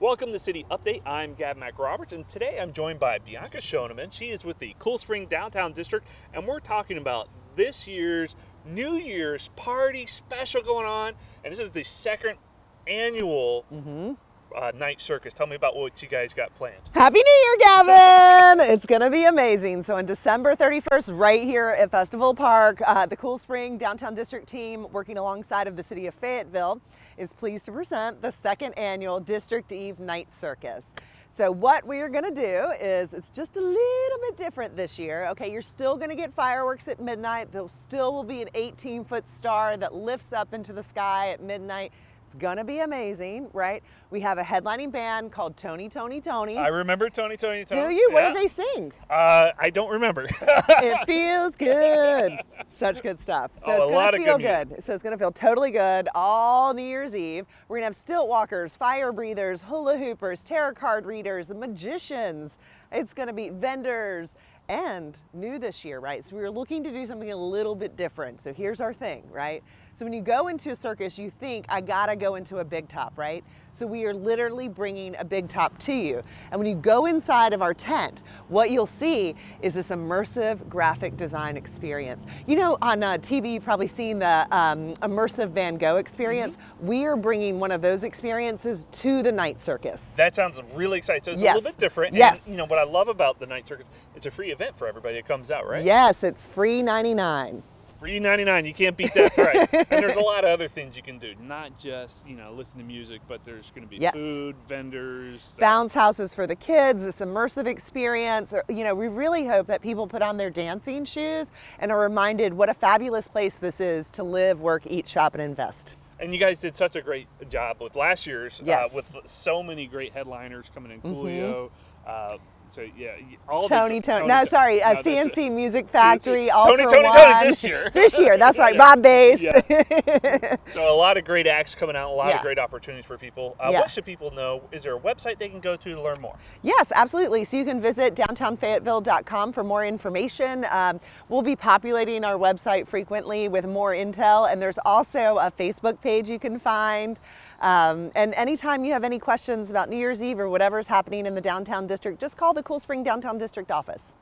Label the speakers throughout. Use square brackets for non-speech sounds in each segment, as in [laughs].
Speaker 1: Welcome to City Update. I'm Gab Mac Roberts, and today I'm joined by Bianca Shoneman. She is with the Cool Spring Downtown District, and we're talking about this year's New Year's party special going on. And this is the second annual mm-hmm. Uh, night circus. Tell me about what you guys got planned.
Speaker 2: Happy New Year, Gavin! [laughs] it's going to be amazing. So, on December 31st, right here at Festival Park, uh, the Cool Spring Downtown District team, working alongside of the city of Fayetteville, is pleased to present the second annual District Eve Night Circus. So, what we are to do is it's just a little bit different this year. Okay, you're still to get fireworks at midnight. There still will be an 18 foot star that lifts up into the sky at midnight. It's gonna be amazing, right? We have a headlining band called Tony Tony Tony.
Speaker 1: I remember Tony, Tony, Tony.
Speaker 2: Do you? What
Speaker 1: Yeah.
Speaker 2: did they sing?
Speaker 1: Uh, I don't remember. [laughs]
Speaker 2: it feels good. Such good stuff. So
Speaker 1: Oh,
Speaker 2: it's
Speaker 1: a
Speaker 2: gonna
Speaker 1: lot of
Speaker 2: feel
Speaker 1: good
Speaker 2: good. So it's gonna feel totally good all New Year's Eve. We're gonna have stilt walkers, fire breathers, hula hoopers, tarot card readers, magicians. It's gonna be vendors. And new this year, right? So we were looking to do something a little bit different. So here's our thing, right? So when you go into a circus, you think, I gotta go into a big top, right? So we are literally bringing a big top to you. And when you go inside of our tent, what you'll see is this immersive graphic design experience. You know, on uh, TV, you've probably seen the um, immersive Van Gogh experience.
Speaker 1: Mm-hmm.
Speaker 2: We are bringing one of those experiences to the night circus.
Speaker 1: That sounds really exciting. So it's
Speaker 2: Yes.
Speaker 1: a little bit different.
Speaker 2: Yes.
Speaker 1: And, you know what I love about the night circus? It's a free event for everybody that comes out, right?
Speaker 2: Yes, it's free 99.
Speaker 1: Free 99. You can't beat that price. [laughs] and there's a lot of other things you can do. Not just, you know, listen to music, but there's going to be
Speaker 2: Yes.
Speaker 1: food, vendors. uh,
Speaker 2: bounce houses for the kids, this immersive experience. You know, we really hope that people put on their dancing shoes and are reminded what a fabulous place this is to live, work, eat, shop, and invest.
Speaker 1: And you guys did such a great job with last year's,
Speaker 2: Yes. Mm-hmm.
Speaker 1: uh, with so many great headliners coming in. Coolio. Uh, so yeah, all
Speaker 2: Tony,
Speaker 1: the,
Speaker 2: Tony, no, sorry, uh,
Speaker 1: no, that's it.
Speaker 2: C+C Music Factory, all
Speaker 1: Tony,
Speaker 2: for
Speaker 1: Tony,
Speaker 2: one.
Speaker 1: Tony this year. [laughs]
Speaker 2: this year, that's [laughs] right,
Speaker 1: Yeah.
Speaker 2: Rob Base.
Speaker 1: Yeah. So a lot of great acts coming out, a lot
Speaker 2: Yeah.
Speaker 1: of great opportunities for people. Uh. What should people know? Is there a website they can go to to learn more?
Speaker 2: Yes, absolutely. So you can visit downtownfayetteville.com for more information. Um, we'll be populating our website frequently with more intel, and there's also a Facebook page you can find. Um, and anytime you have any questions about New Year's Eve or whatever's happening in the downtown district, just call the Cool Spring Downtown District office.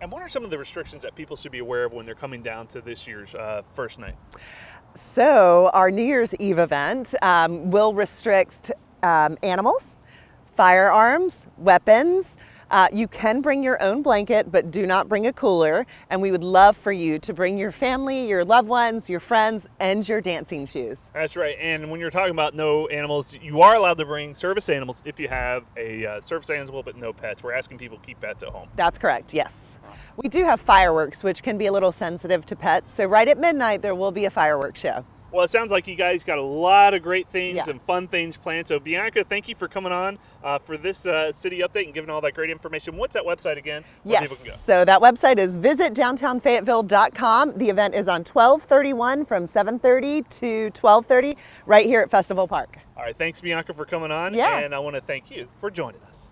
Speaker 1: And what are some of the restrictions that people should be aware of when they're coming down to this year's uh, first night?
Speaker 2: So, our New Year's Eve event um, will restrict um, animals, firearms, weapons. Uh, you can bring your own blanket, but do not bring a cooler. And we would love for you to bring your family, your loved ones, your friends, and your dancing shoes.
Speaker 1: That's right. And when you're talking about no animals, you are allowed to bring service animals if you have a uh, service animal, but no pets. We're asking people to keep pets at home.
Speaker 2: That's correct, yes. We do have fireworks, which can be a little sensitive to pets. So, right at midnight, there will be a fireworks show.
Speaker 1: Well, it sounds like you guys got a lot of great things
Speaker 2: Yeah.
Speaker 1: and fun things planned. So, Bianca, thank you for coming on uh, for this uh, city update and giving all that great information. What's that website again? Where people can go?
Speaker 2: Yes. So that website is visitdowntownfayetteville.com. The event is on 1231 from 7:30 to 12:30 right here at Festival Park.
Speaker 1: All right. Thanks, Bianca, for coming on.
Speaker 2: Yeah.
Speaker 1: And I want to thank you for joining us.